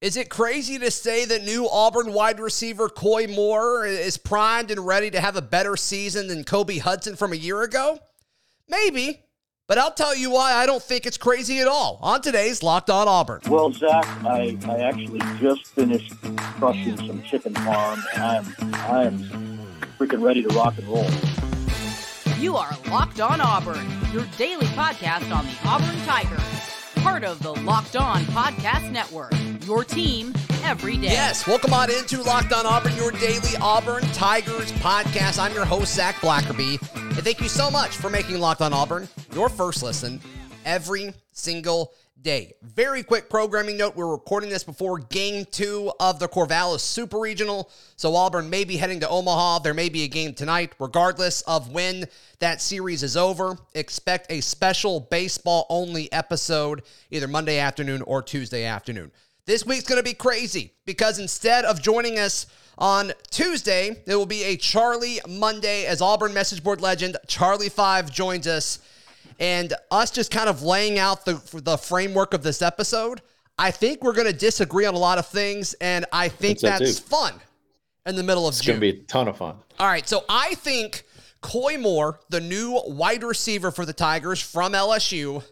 Is it crazy to say that new Auburn wide receiver Koy Moore is primed and ready to have a better season than Kobe Hudson from a year ago? Maybe. But I'll tell you why I don't think it's crazy at all on today's Locked On Auburn. Well, Zach, I, I actually just finished crushing some chicken farm, and I'm I'm freaking ready to rock and roll. You are Locked On Auburn, your daily podcast on the Auburn Tigers, part of the Locked On Podcast Network your team every day. Yes, welcome on into Locked On Auburn, your daily Auburn Tigers podcast. I'm your host, Zach Blackerby, and thank you so much for making Locked On Auburn your first listen every single day. Very quick programming note we're recording this before game two of the Corvallis Super Regional. So Auburn may be heading to Omaha. There may be a game tonight. Regardless of when that series is over, expect a special baseball only episode either Monday afternoon or Tuesday afternoon. This week's going to be crazy because instead of joining us on Tuesday, it will be a Charlie Monday as Auburn message board legend Charlie Five joins us and us just kind of laying out the the framework of this episode. I think we're going to disagree on a lot of things, and I think, think that's fun in the middle of it's June. It's going to be a ton of fun. All right, so I think Koy Moore, the new wide receiver for the Tigers from LSU,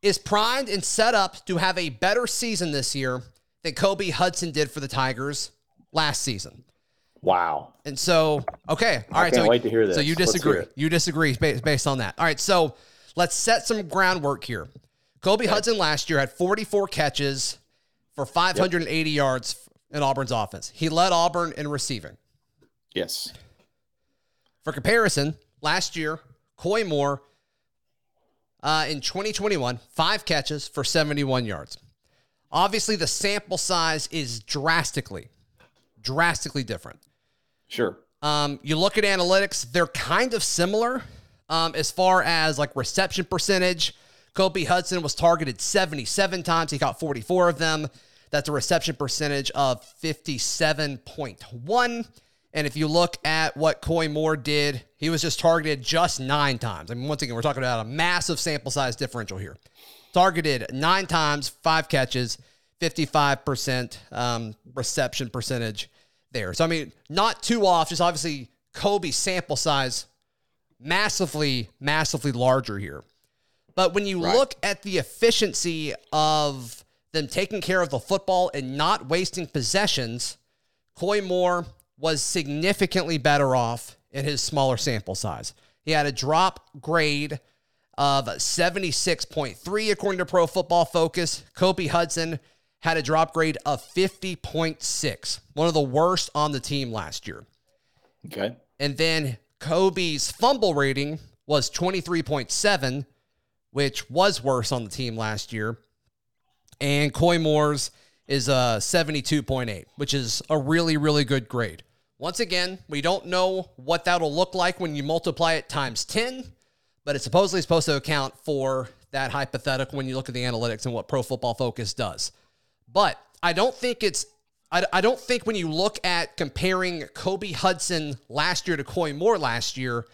is primed and set up to have a better season this year than Kobe Hudson did for the Tigers last season. Wow. And so, okay, all I right. Can't so, wait to hear this. So you disagree. You disagree based, based on that. All right. So let's set some groundwork here. Kobe okay. Hudson last year had 44 catches for 580 yep. yards in Auburn's offense. He led Auburn in receiving. Yes. For comparison, last year, Koy Moore uh, in 2021, five catches for 71 yards. Obviously, the sample size is drastically, drastically different. Sure. Um, you look at analytics, they're kind of similar um, as far as like reception percentage. Kobe Hudson was targeted 77 times, he caught 44 of them. That's a reception percentage of 57.1. And if you look at what Koy Moore did, he was just targeted just nine times. I mean, once again, we're talking about a massive sample size differential here. Targeted nine times, five catches, 55% um, reception percentage there. So, I mean, not too off, just obviously Kobe's sample size massively, massively larger here. But when you right. look at the efficiency of them taking care of the football and not wasting possessions, Koy Moore was significantly better off in his smaller sample size. He had a drop grade of 76.3 according to Pro Football Focus. Kobe Hudson had a drop grade of 50.6, one of the worst on the team last year. Okay. And then Kobe's fumble rating was 23.7, which was worse on the team last year. And Koy Moore's is uh, a 72.8, which is a really, really good grade. Once again, we don't know what that'll look like when you multiply it times 10, but it's supposedly supposed to account for that hypothetical when you look at the analytics and what Pro Football Focus does. But I don't think it's I, I don't think when you look at comparing Kobe Hudson last year to Koy Moore last year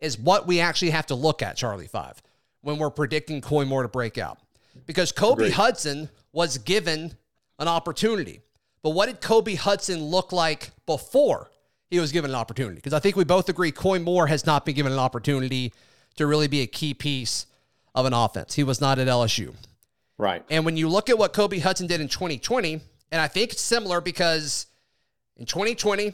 is what we actually have to look at, Charlie Five, when we're predicting Koy Moore to break out. Because Kobe Agreed. Hudson was given an opportunity. But what did Kobe Hudson look like before he was given an opportunity. Because I think we both agree Koy Moore has not been given an opportunity to really be a key piece of an offense. He was not at LSU. Right. And when you look at what Kobe Hudson did in 2020, and I think it's similar because in 2020,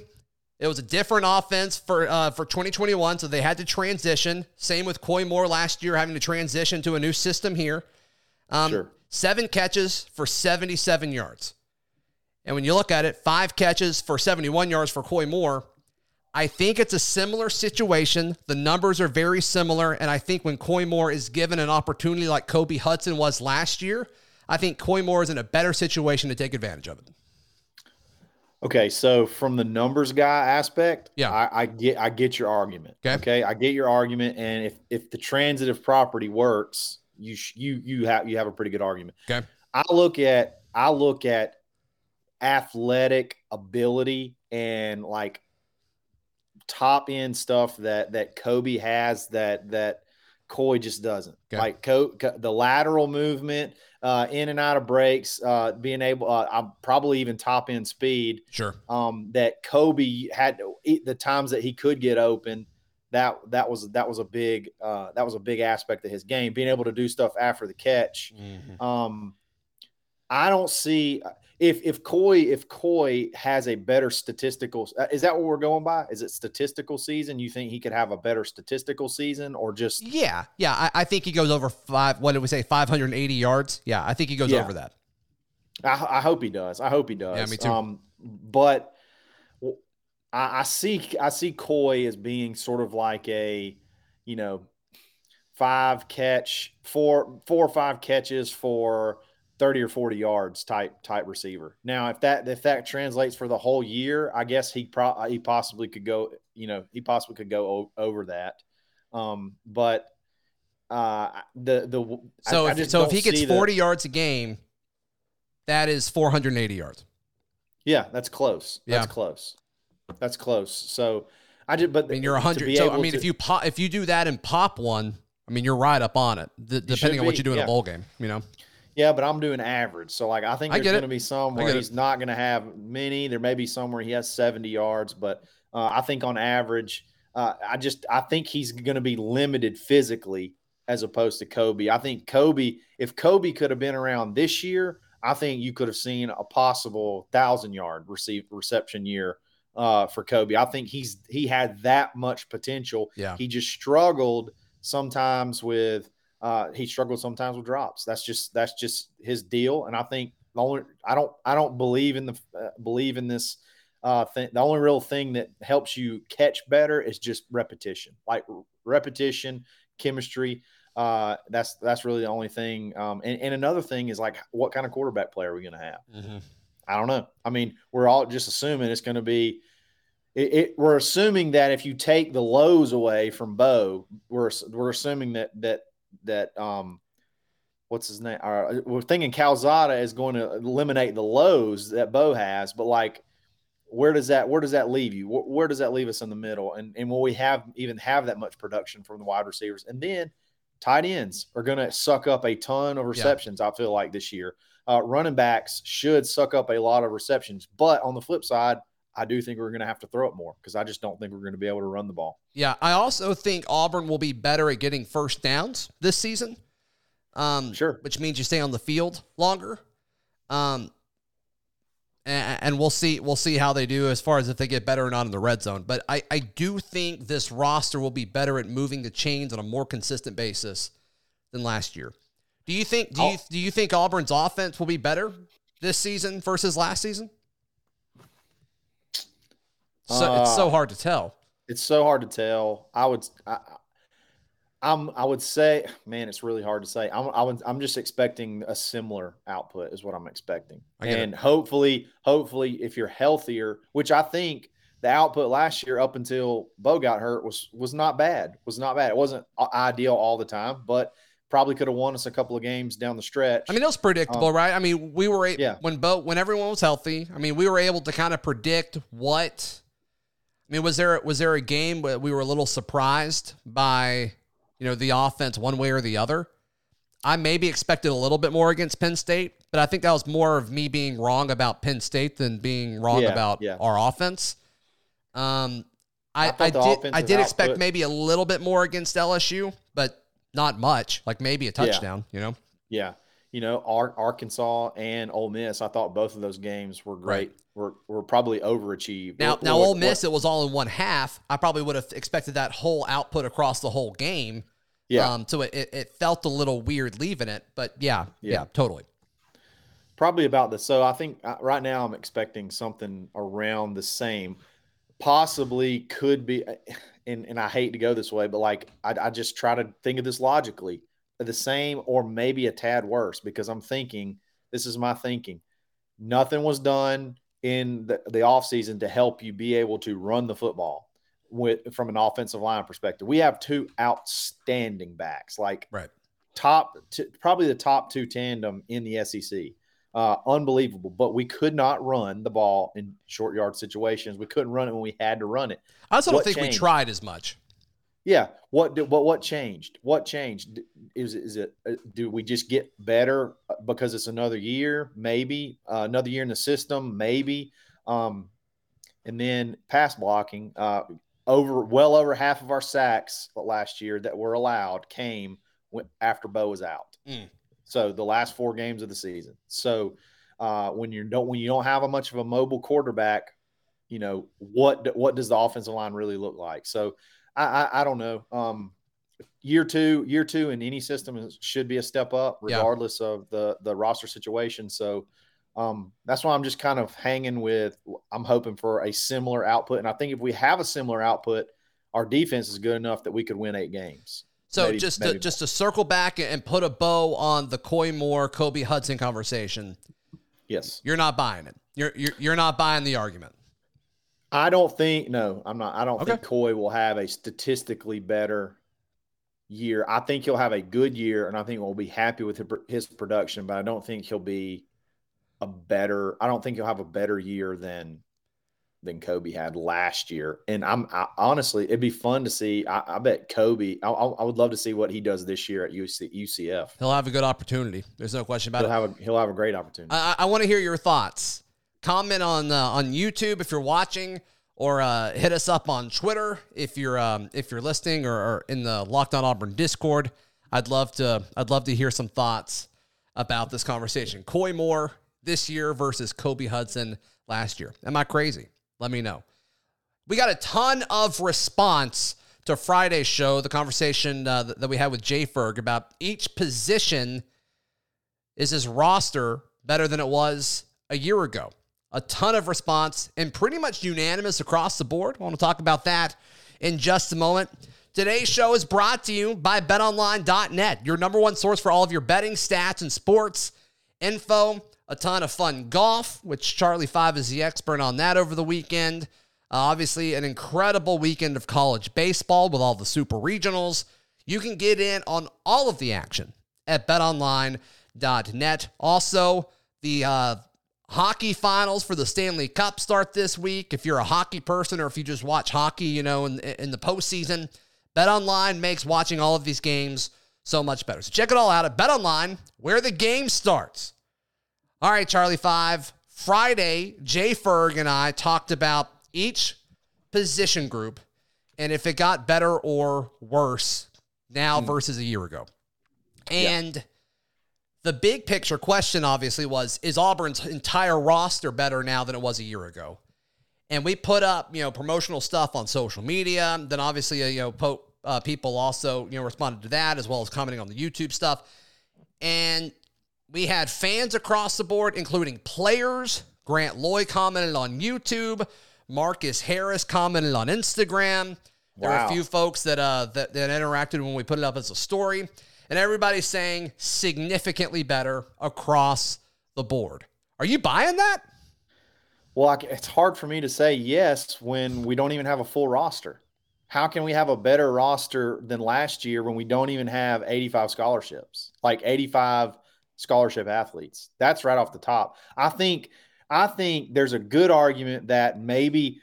it was a different offense for uh, for 2021, so they had to transition. Same with Koy Moore last year, having to transition to a new system here. Um, sure. Seven catches for 77 yards. And when you look at it, five catches for 71 yards for Koy Moore. I think it's a similar situation. The numbers are very similar. And I think when Koy Moore is given an opportunity like Kobe Hudson was last year, I think Koy Moore is in a better situation to take advantage of it. Okay, so from the numbers guy aspect, yeah, I, I, get I get your argument. Okay. okay, I get your argument, and if if the transitive property works, you sh- you you have you have a pretty good argument. Okay, I look at I look at athletic ability and like top end stuff that that Kobe has that that Koy just doesn't. Okay. Like Co- Co- the lateral movement, uh, in and out of breaks, uh, being able, uh, I'm probably even top end speed. Sure. Um, that Kobe had the times that he could get open. That that was that was a big uh, that was a big aspect of his game, being able to do stuff after the catch. Um, I don't see if if Koy if Koy has a better statistical. uh, Is that what we're going by? Is it statistical season? You think he could have a better statistical season, or just Yeah, yeah. I, I think he goes over five. What did we say? Five hundred and eighty yards. Yeah, I think he goes Yeah. over that. I, I hope he does. I hope he does. Yeah, me too. Um, but I see I see Koy as being sort of like a, you know, five catch, four four or five catches for thirty or forty yards type type receiver. Now, if that if that translates for the whole year, I guess he pro he possibly could go. You know, he possibly could go o- over that. Um, but uh, the the So I, I if just so, if he gets see the- forty yards a game, that is four hundred and eighty yards. Yeah, that's close. That's Yeah. close. That's close. So I did, but I mean, you're to hundred. be So I mean, to- if you pop, if you do that and pop one, I mean, you're right up on it. d- depending on what you do in yeah. a bowl game, you know. Yeah, but I'm doing average. So like, I think I there's going to be some where get it. he's not going to have many. There may be some where he has 70 yards, but uh, I think on average, uh, I just I think he's going to be limited physically as opposed to Kobe. I think Kobe, if Kobe could have been around this year, I think you could have seen a possible thousand yard receive reception year uh, for Kobe. I think he's he had that much potential. Yeah. He just struggled sometimes with uh, he struggled sometimes with drops. That's just that's just his deal. And I think the only I don't I don't believe in the uh, believe in this uh, thing. The only real thing that helps you catch better is just repetition, like repetition, chemistry. Uh, that's that's really the only thing. Um, and, and another thing is like, what kind of quarterback player are we going to have? I don't know. I mean, we're all just assuming it's going to be. It, it, we're assuming that if you take the lows away from Bo, we're we're assuming that that that um, what's his name? Uh, we're thinking Calzada is going to eliminate the lows that Bo has, but like, where does that where does that leave you? Where, where does that leave us in the middle? And and will we have even have that much production from the wide receivers? And then tight ends are going to suck up a ton of receptions. I feel like this year, uh, running backs should suck up a lot of receptions. But on the flip side, I do think we're going to have to throw it more because I just don't think we're going to be able to run the ball. Yeah, I also think Auburn will be better at getting first downs this season. Um, Sure. which means you stay on the field longer. Um, and, and we'll see we'll see how they do as far as if they get better or not in the red zone. But I, I do think this roster will be better at moving the chains on a more consistent basis than last year. Do you think do you do you think Auburn's offense will be better this season versus last season? So it's so Uh, hard to tell. It's so hard to tell. I would, I, I'm, I would say, man, it's really hard to say. I'm, I would, I'm just expecting a similar output is what I'm expecting, get it. and hopefully, hopefully, if you're healthier, which I think the output last year up until Bo got hurt was was not bad. Was not bad. It wasn't ideal all the time, but probably could have won us a couple of games down the stretch. I mean, it was predictable, Um, right? I mean, we were a- Yeah. when Bo when everyone was healthy. I mean, we were able to kind of predict what. I mean, was there was there a game where we were a little surprised by you know the offense one way or the other? I maybe expected a little bit more against Penn State, but I think that was more of me being wrong about Penn State than being wrong Yeah, about yeah. our offense. Um, I, I I, did I did expect output- maybe a little bit more against LSU, but not much. Like maybe a touchdown, you know. Yeah. You know, Ar- Arkansas and Ole Miss, I thought both of those games were great. Were were probably overachieved. Now, What- now, Ole Miss, it was all in one half. I probably would have expected that whole output across the whole game. yeah, Um, so it, it, it felt a little weird leaving it, but yeah, yeah, Yeah. totally. probably about the. So I think uh, right now I'm expecting something around the same. Possibly could be, uh, and and I hate to go this way, but like I, I just try to think of this logically, the same or maybe a tad worse because I'm thinking this is my thinking. Nothing was done in the, the offseason to help you be able to run the football with from an offensive line perspective. We have two outstanding backs, like Right. top t- probably the top two tandem in the SEC. Uh, unbelievable, but we could not run the ball in short yard situations. We couldn't run it when we had to run it. I also don't think we tried as much. Yeah. What did what what changed? What changed? Is is it uh, do we just get better uh, because it's another year? Maybe uh, another year in the system. Maybe. Um, and then pass blocking. Uh, over well over half of our sacks last year that were allowed came after Bo was out. Mm. So the last four games of the season. So uh, when you don't when you don't have a much of a mobile quarterback, you know what what does the offensive line really look like? So I, I, I don't know. Um, year two, year two in any system should be a step up, regardless yeah. of the the roster situation. So um, that's why I'm just kind of hanging with. I'm hoping for a similar output, and I think if we have a similar output, our defense is good enough that we could win eight games. So maybe, just maybe to, just to circle back and put a bow on the Koy Moore Kobe Hudson conversation. Yes, you're not buying it. You're you're, you're not buying the argument. I don't think no, I'm not. I don't okay. think Koy will have a statistically better year. I think he'll have a good year, and I think we'll be happy with his production. But I don't think he'll be a better. I don't think he'll have a better year than than Kobe had last year. And I'm I, honestly, it'd be fun to see. I, I bet Kobe. I, I, would love to see what he does this year at UC, UCF. He'll have a good opportunity. There's no question about he'll it. Have a, he'll have a great opportunity. I, I want to hear your thoughts. Comment on uh, on YouTube if you're watching, or uh, hit us up on Twitter if you're um, if you're listening, or, or in the Locked On Auburn Discord. I'd love to I'd love to hear some thoughts about this conversation. Koy Moore this year versus Kobe Hudson last year. Am I crazy? Let me know. We got a ton of response to Friday's show, the conversation uh, that we had with Jay Ferg about each position. Is his roster better than it was a year ago? A ton of response and pretty much unanimous across the board. I want to talk about that in just a moment. Today's show is brought to you by betonline.net, your number one source for all of your betting stats and sports info a ton of fun golf, which Charlie Five is the expert on that over the weekend. Uh, obviously, an incredible weekend of college baseball with all the super regionals. You can get in on all of the action at betonline.net. Also, the uh, hockey finals for the Stanley Cup start this week. If you're a hockey person or if you just watch hockey, you know, in, in the postseason, BetOnline makes watching all of these games so much better. So check it all out at BetOnline, where the game starts. All right, Charlie Five. Friday, Jay Ferg and I talked about each position group and if it got better or worse now mm. versus a year ago. And yeah. The big picture question, obviously, was is Auburn's entire roster better now than it was a year ago? And we put up, you know, promotional stuff on social media. Then obviously, uh, you know, po- uh, people also, you know, responded to that as well as commenting on the YouTube stuff. And we had fans across the board, including players. Grant Loy commented on YouTube. Marcus Harris commented on Instagram. There wow. were a few folks that, uh, that that interacted when we put it up as a story, and everybody's saying significantly better across the board. Are you buying that? Well, it's hard for me to say yes when we don't even have a full roster. How can we have a better roster than last year when we don't even have 85 scholarships? Like 85 scholarship athletes. That's right off the top. I think I think there's a good argument that maybe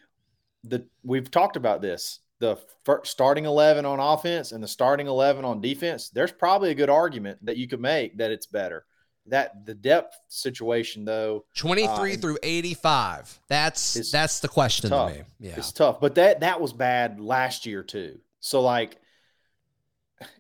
the we've talked about this the starting 11 on offense and the starting 11 on defense there's probably a good argument that you could make that it's better that the depth situation though 23 uh, through 85 that's that's the question tough. to me yeah it's tough but that that was bad last year too so like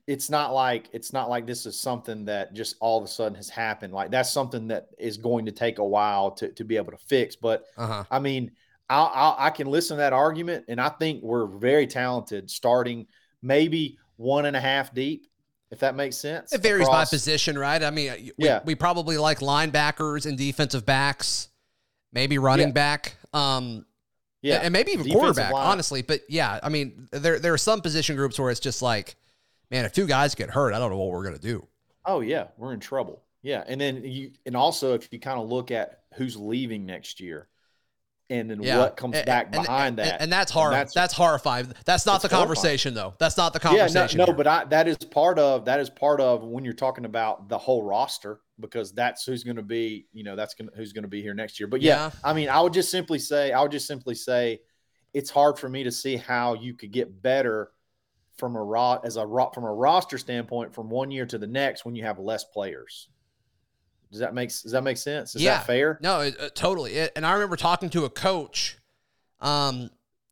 it's not like it's not like this is something that just all of a sudden has happened. Like that's something that is going to take a while to to be able to fix. But uh-huh. I mean, I'll, I'll, i can listen to that argument, and I think we're very talented, starting maybe one and a half deep, if that makes sense. It varies across. by position, right? I mean, we, yeah, we probably like linebackers and defensive backs, maybe running yeah. back. Um, yeah, and maybe even Defensive quarterback, line. honestly. But yeah, I mean, there there are some position groups where it's just like man, if two guys get hurt, I don't know what we're gonna do. Oh yeah, we're in trouble. Yeah, and then you and also if you kind of look at who's leaving next year, and then yeah. what comes and, back and, behind and, that, and that's hard. That's, that's horrifying. That's not the conversation horrifying. though. That's not the conversation. Yeah, no, no but I, that is part of that is part of when you're talking about the whole roster because that's who's going to be. You know, that's gonna, who's going to be here next year. But yeah, yeah, I mean, I would just simply say, I would just simply say, it's hard for me to see how you could get better from a raw as a ro- from a roster standpoint from one year to the next when you have less players. Does that make does that make sense? Is Yeah. that fair? No, it, uh, totally. It, and I remember talking to a coach um,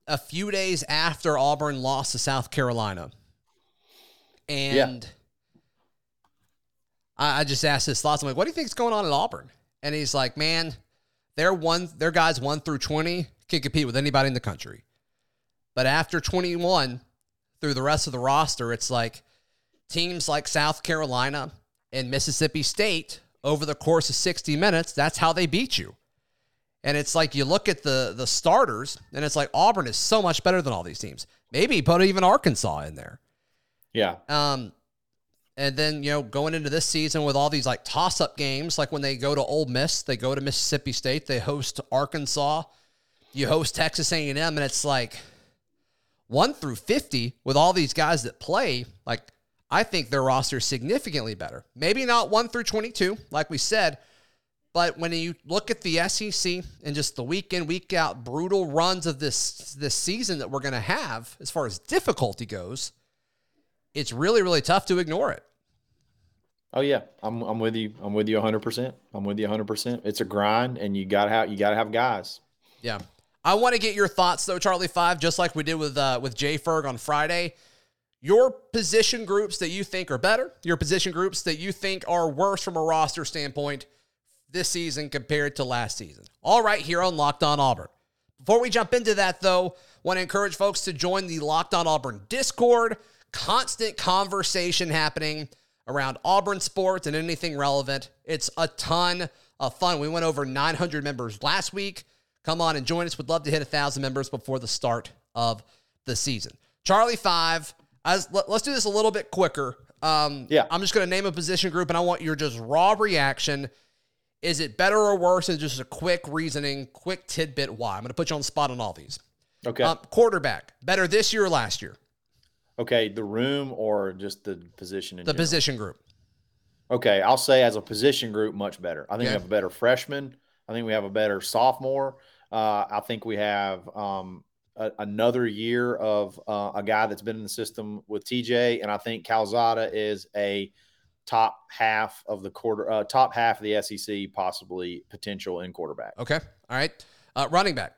a few days after Auburn lost to South Carolina. And I, I just asked his thoughts. I'm like, what do you think is going on at Auburn? And he's like, man, their one their guys one through 20 can compete with anybody in the country. But after 21, through the rest of the roster, it's like teams like South Carolina and Mississippi State over the course of 60 minutes, that's how they beat you. And it's like you look at the the starters, and it's like Auburn is so much better than all these teams. Maybe put even Arkansas in there. Yeah. Um, and then you know going into this season with all these like toss up games, like when they go to Ole Miss, they go to Mississippi State, they host Arkansas, you host Texas A and M, and it's like one through fifty with all these guys that play. Like I think their roster is significantly better. Maybe not one through twenty two, like we said. But when you look at the SEC and just the week in, week out brutal runs of this this season that we're going to have, as far as difficulty goes, it's really really tough to ignore it. Oh yeah, I'm I'm with you. I'm with you 100. percent I'm with you 100. percent It's a grind, and you gotta have you gotta have guys. Yeah, I want to get your thoughts though, Charlie Five, just like we did with uh, with Jay Ferg on Friday. Your position groups that you think are better, your position groups that you think are worse from a roster standpoint this season compared to last season. All right, here on Locked On Auburn. Before we jump into that, though, want to encourage folks to join the Locked On Auburn Discord. Constant conversation happening around Auburn sports and anything relevant. It's a ton of fun. We went over 900 members last week. Come on and join us. Would love to hit a thousand members before the start of the season. Charlie Five. As, let, us do this a little bit quicker. Um, Yeah. I'm just going to name a position group, and I want your just raw reaction. Is it better or worse? And just a quick reasoning, quick tidbit why. I'm going to put you on the spot on all these. Okay. Um, quarterback, better this year or last year? okay. The room or just the position in The general? position group. Okay, I'll say as a position group, much better. I think Okay. we have a better freshman. I think we have a better sophomore. Uh, I think we have um, a, another year of uh, a guy that's been in the system with TJ, and I think Calzada is a top half of the quarter, uh, top half of the SEC, possibly potential in quarterback. Okay. All right. Uh, running back.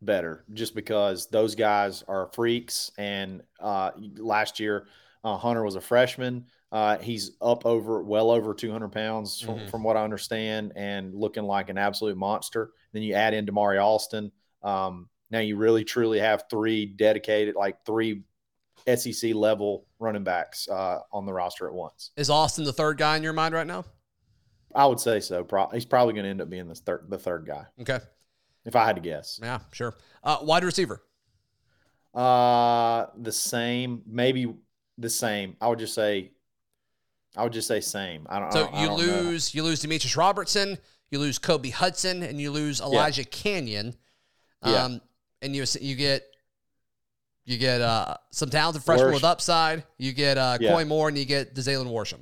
Better, just because those guys are freaks. And uh, last year, uh, Hunter was a freshman. Uh, he's up over well over 200 pounds from, Mhm. from what I understand, and looking like an absolute monster. Then you add in Damari Alston. Um, now you really truly have three dedicated, like three SEC level running backs uh, on the roster at once. Is Alston the third guy in your mind right now? I would say so. Pro- he's probably going to end up being the third, the third guy, Okay. if I had to guess. Yeah, sure. Uh, wide receiver. Uh, the same, maybe the same. I would just say, I would just say same. I don't. I So don't- I you don't know. lose you lose Demetrius Robertson, you lose Kobe Hudson, and you lose Elijah Canion. Yeah. And you you get you get uh, some talented freshmen with upside. You get uh, Yeah. Koy Moore, and you get Dazalin Worsham.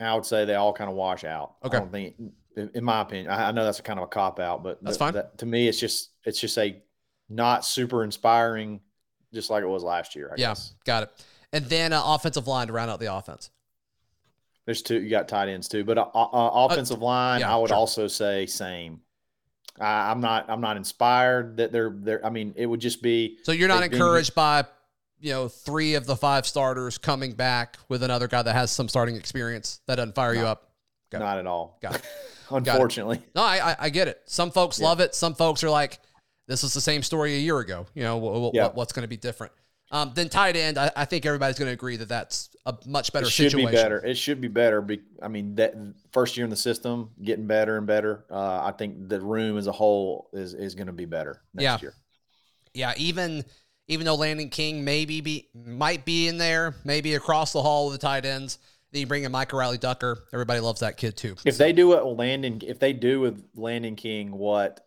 I would say they all kind of wash out. Okay. I don't think, in, my opinion, I, I know that's a kind of a cop out, but That's th- fine. that- to me, it's just it's just a not super inspiring, just like it was last year. I Yeah, guess. got it. And then uh, offensive line to round out the offense. There's two. You got tight ends too, but uh, uh, offensive line, yeah, I would sure. also say same. I, I'm not. I'm not inspired that they're. They're. I mean, it would just be. So you're not They've been- encouraged by you know three of the five starters coming back with another guy that has some starting experience that doesn't fire you up. Got it. Not at all. Got it. Unfortunately. No, I, I I get it. Some folks Yeah. love it. Some folks are like, this is the same story a year ago. You know, wh- Yeah. what, what's going to be different? Um, then tight end, I, I think everybody's going to agree that that's a much better it should situation. be better. It should be better. Be, I mean, that first year in the system, getting better and better. Uh, I think the room as a whole is is going to be better next Yeah. year. Yeah, even even though Landen King maybe be might be in there, maybe across the hall with the tight ends. Then you bring in Micah Riley-Ducker. Everybody loves that kid too. If they do what Landen, if they do with Landen King, what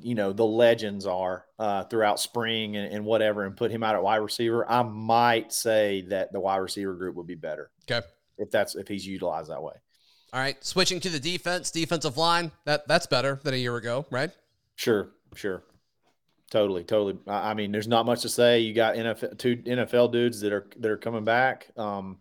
you know the legends are uh, throughout spring and, and whatever, and put him out at wide receiver, I might say that the wide receiver group would be better Okay. if that's if he's utilized that way. All right. Switching to the defense, defensive line. That that's better than a year ago, right? Sure, sure. Totally, totally. I I mean, there's not much to say. You got NFL two NFL dudes that are that are coming back, um,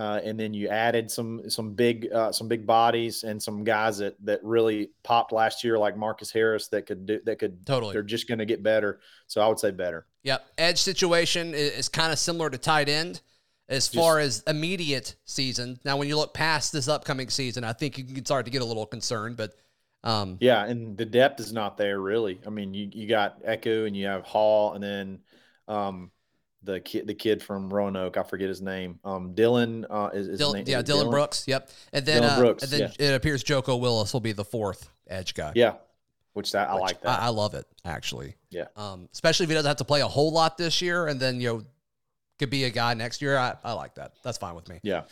uh, and then you added some some big uh, some big bodies and some guys that that really popped last year, like Marcus Harris, that could do that could Totally. They're just going to get better. So I would say better. Yep. Edge situation is, is kind of similar to tight end as far as immediate season. Now, when you look past this upcoming season, I think you can start to get a little concerned, but um, Yeah, and the depth is not there really. I mean, you you got Eku and you have Hall, and then um, the kid the kid from Roanoke, I forget his name. Um, Dylan uh, is, is Dylan, name- yeah, is it Dylan, Brooks. Yep. And then, Dylan uh, Brooks, and then it appears Joko Willis will be the fourth edge guy. Yeah, which that I which like that. I, I love it actually. Yeah. Um, especially if he doesn't have to play a whole lot this year, and then you know could be a guy next year. I, I like that. That's fine with me. yeah,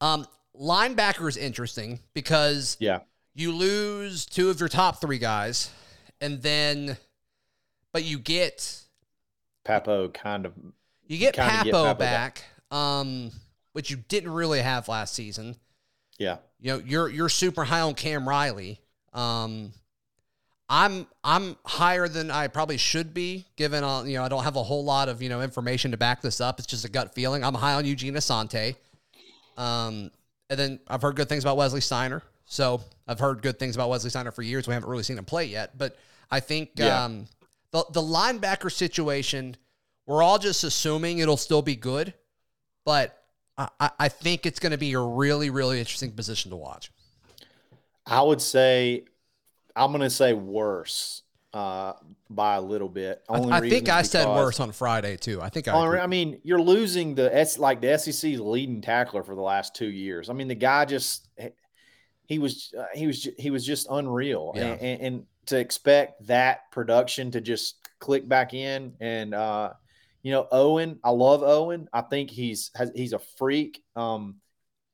Um, linebacker is interesting because yeah, you lose two of your top three guys, and then, but you get Pappoe kind of you get Kinda Pappoe, get Pappoe back, um, which you didn't really have last season. yeah. You know, you're you're super high on Cam Riley. Um, I'm I'm higher than I probably should be, given uh, you know I don't have a whole lot of you know information to back this up. It's just a gut feeling. I'm high on Eugene Asante. Um, and then I've heard good things about Wesley Steiner. So I've heard good things about Wesley Steiner for years. We haven't really seen him play yet, but I think Yeah. um, the the linebacker situation, we're all just assuming it'll still be good, but I, I- I think it's going to be a really really interesting position to watch. I would say I'm going to say worse uh, by a little bit. I, Only I reason think I said worse on Friday too. I think I. Only-. I mean, you're losing the S like the SEC's leading tackler for the last two years. I mean, the guy just he was uh, he was he was just unreal, Yeah. and, and, and to expect that production to just click back in, and uh, you know, Owen, I love Owen. I think he's has, he's a freak. Um,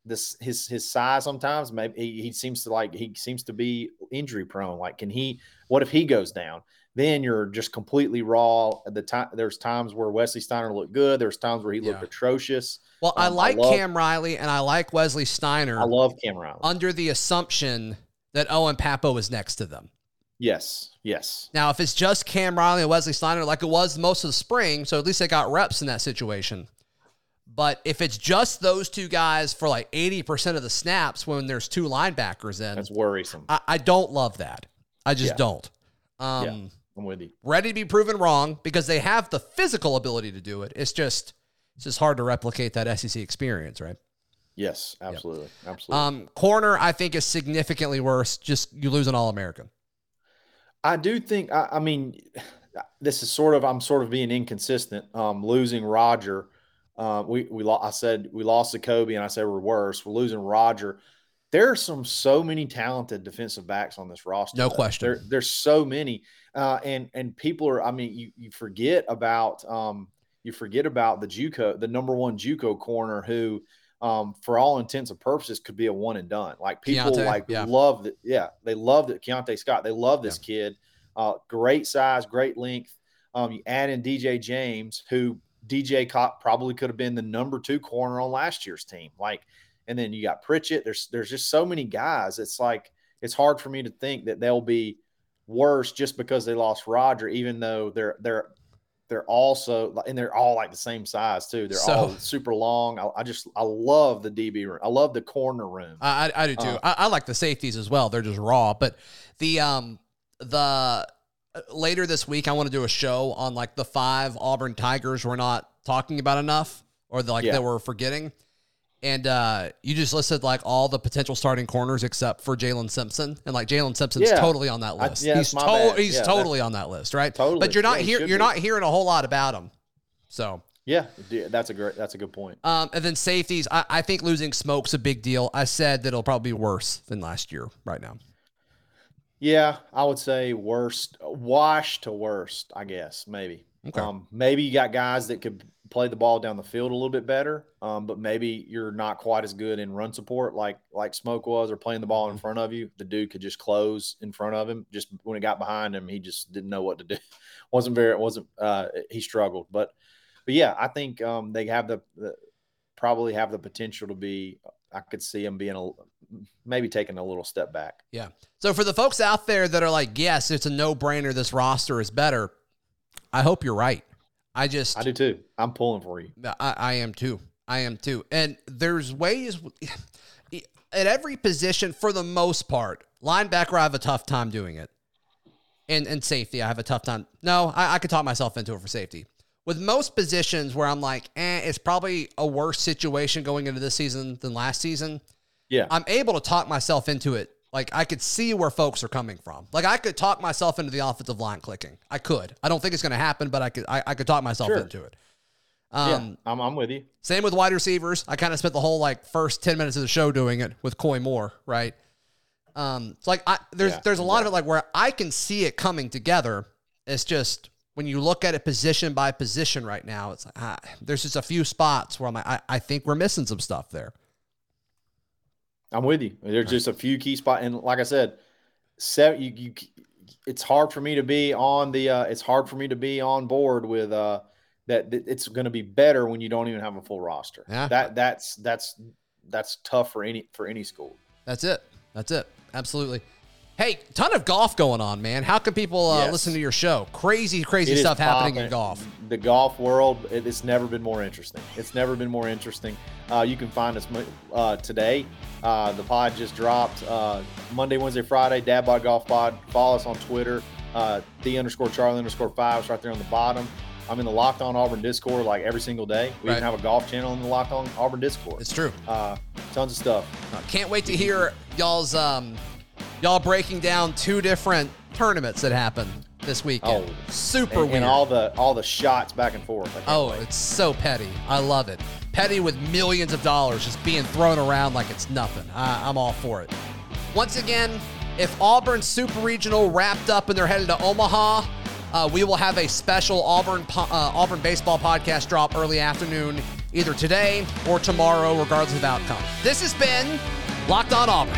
this his his size sometimes maybe he, he seems to like he seems to be injury prone. Like, can he? What if he goes down? Then you're just completely raw. At the time, there's times where Wesley Steiner looked good. There's times where he looked Yeah. atrocious. well, I um, I like love- Cam Riley and I like Wesley Steiner I love Cam Riley. under the assumption that Owen Pappoe is next to them. Yes, yes, Now, if it's just Cam Riley and Wesley Steiner, like it was most of the spring, so at least they got reps in that situation. But if it's just those two guys for like 80% of the snaps when there's two linebackers in, that's worrisome. I, I don't love that. I just Yeah. don't. Um, Yeah. I'm with you. Ready to be proven wrong because they have the physical ability to do it. It's just it's just hard to replicate that SEC experience, right? Yes, absolutely, absolutely. Um, corner, I think, is significantly worse. Just you lose an All American. I do think. I, I mean, this is sort of. I'm sort of being inconsistent. Um, losing Roger. Uh, we we lo- I said we lost to Kobe, and I said we're worse. We're losing Roger. There are some so many talented defensive backs on this roster. No question. There, there's so many, uh, and and people are. I mean, you you forget about um, you forget about the JUCO, the number one JUCO corner who. Um, for all intents and purposes, could be a one and done. Like people Keionte, like yeah. love that. Yeah, they love that Keionte Scott. They love this kid. Uh, great size, great length. Um, you add in DJ James, who DJ caught probably could have been the number two corner on last year's team. Like, and then you got Pritchett. There's there's just so many guys. It's like it's hard for me to think that they'll be worse just because they lost Roger, even though they're they're they're also and they're all like the same size too. They're So- all super long. I, I just I love the DB room. I love the corner room. I, I, do too. Uh, I, I like the safeties as well. They're just raw. But the um the uh, later this week, I want to do a show on like the five Auburn Tigers we're not talking about enough, or the, like Yeah. that we're forgetting. And uh, you just listed like all the potential starting corners except for Jaylin Simpson, and like Jaylin Simpson's Yeah. totally on that I- list. yeah, he's bad. he's Yeah, totally on that list, right? Totally. But you're not here. You're be. not hearing a whole lot about him. So yeah, that's a great that's a good point. um, and then safeties, I, I think losing Smoke's a big deal. I said that it'll probably be worse than last year right now. Yeah, I would say worst, wash to worst, I guess, maybe. Okay. Um, maybe you got guys that could play the ball down the field a little bit better, um, but maybe you're not quite as good in run support like like Smoke was, or playing the ball in front of you. The dude could just close in front of him. Just when it got behind him, he just didn't know what to do. wasn't very, wasn't. Uh, he struggled, but but yeah, I think um, they have the, the probably have the potential to be. I could see them being a maybe taking a little step back. Yeah. So for the folks out there that are like, yes, it's a no brainer. This roster is better. I hope you're right. I just I do too. I'm pulling for you. I, I am too. I am too. And there's ways at every position for the most part. Linebacker, I have a tough time doing it. And and safety, I have a tough time. No, I, I could talk myself into it for safety. With most positions where I'm like, eh, it's probably a worse situation going into this season than last season. Yeah. I'm able to talk myself into it. Like I could see where folks are coming from. Like I could talk myself into the offensive line clicking. I could. I don't think it's going to happen, but I could. I, I could talk myself Sure. into it. yeah. Um, I'm, I'm with you. same with wide receivers. I kind of spent the whole like first ten minutes of the show doing it with Koy Moore, right? Um, it's like I, there's Yeah, there's a lot of it like where I can see it coming together. It's just when you look at it position by position right now, it's like ah, there's just a few spots where I'm like, I, I think we're missing some stuff there. I'm with you. There's just a few key spots, and like I said, seven. You, you, it's hard for me to be on the. Uh, it's hard for me to be on board with uh, that. that It's going to be better when you don't even have a full roster. Yeah. That that's that's that's tough for any for any school. That's it. That's it. Absolutely. Hey, ton of golf going on, man. How can people uh, Yes. listen to your show? Crazy, crazy It stuff happening in golf. The golf world, it, it's never been more interesting. It's never been more interesting. Uh, you can find us uh, today. Uh, the pod just dropped uh, Monday, Wednesday, Friday. Dad Bod Golf Pod. Follow us on Twitter. Uh, the underscore Charlie underscore five is right there on the bottom. I'm in the Locked On Auburn Discord like every single day. We Right. even have a golf channel in the Locked On Auburn Discord. It's true. Uh, tons of stuff. Can't wait to hear y'all's um y'all breaking down two different tournaments that happened this weekend. Oh, Super and, weird. and all the all the shots back and forth. Oh, wait. it's so petty. I love it. Petty with millions of dollars just being thrown around like it's nothing. I, I'm all for it. Once again, if Auburn Super Regional wrapped up and they're headed to Omaha, uh, we will have a special Auburn po- uh, Auburn baseball podcast drop early afternoon, either today or tomorrow, regardless of outcome. This has been Locked On Auburn.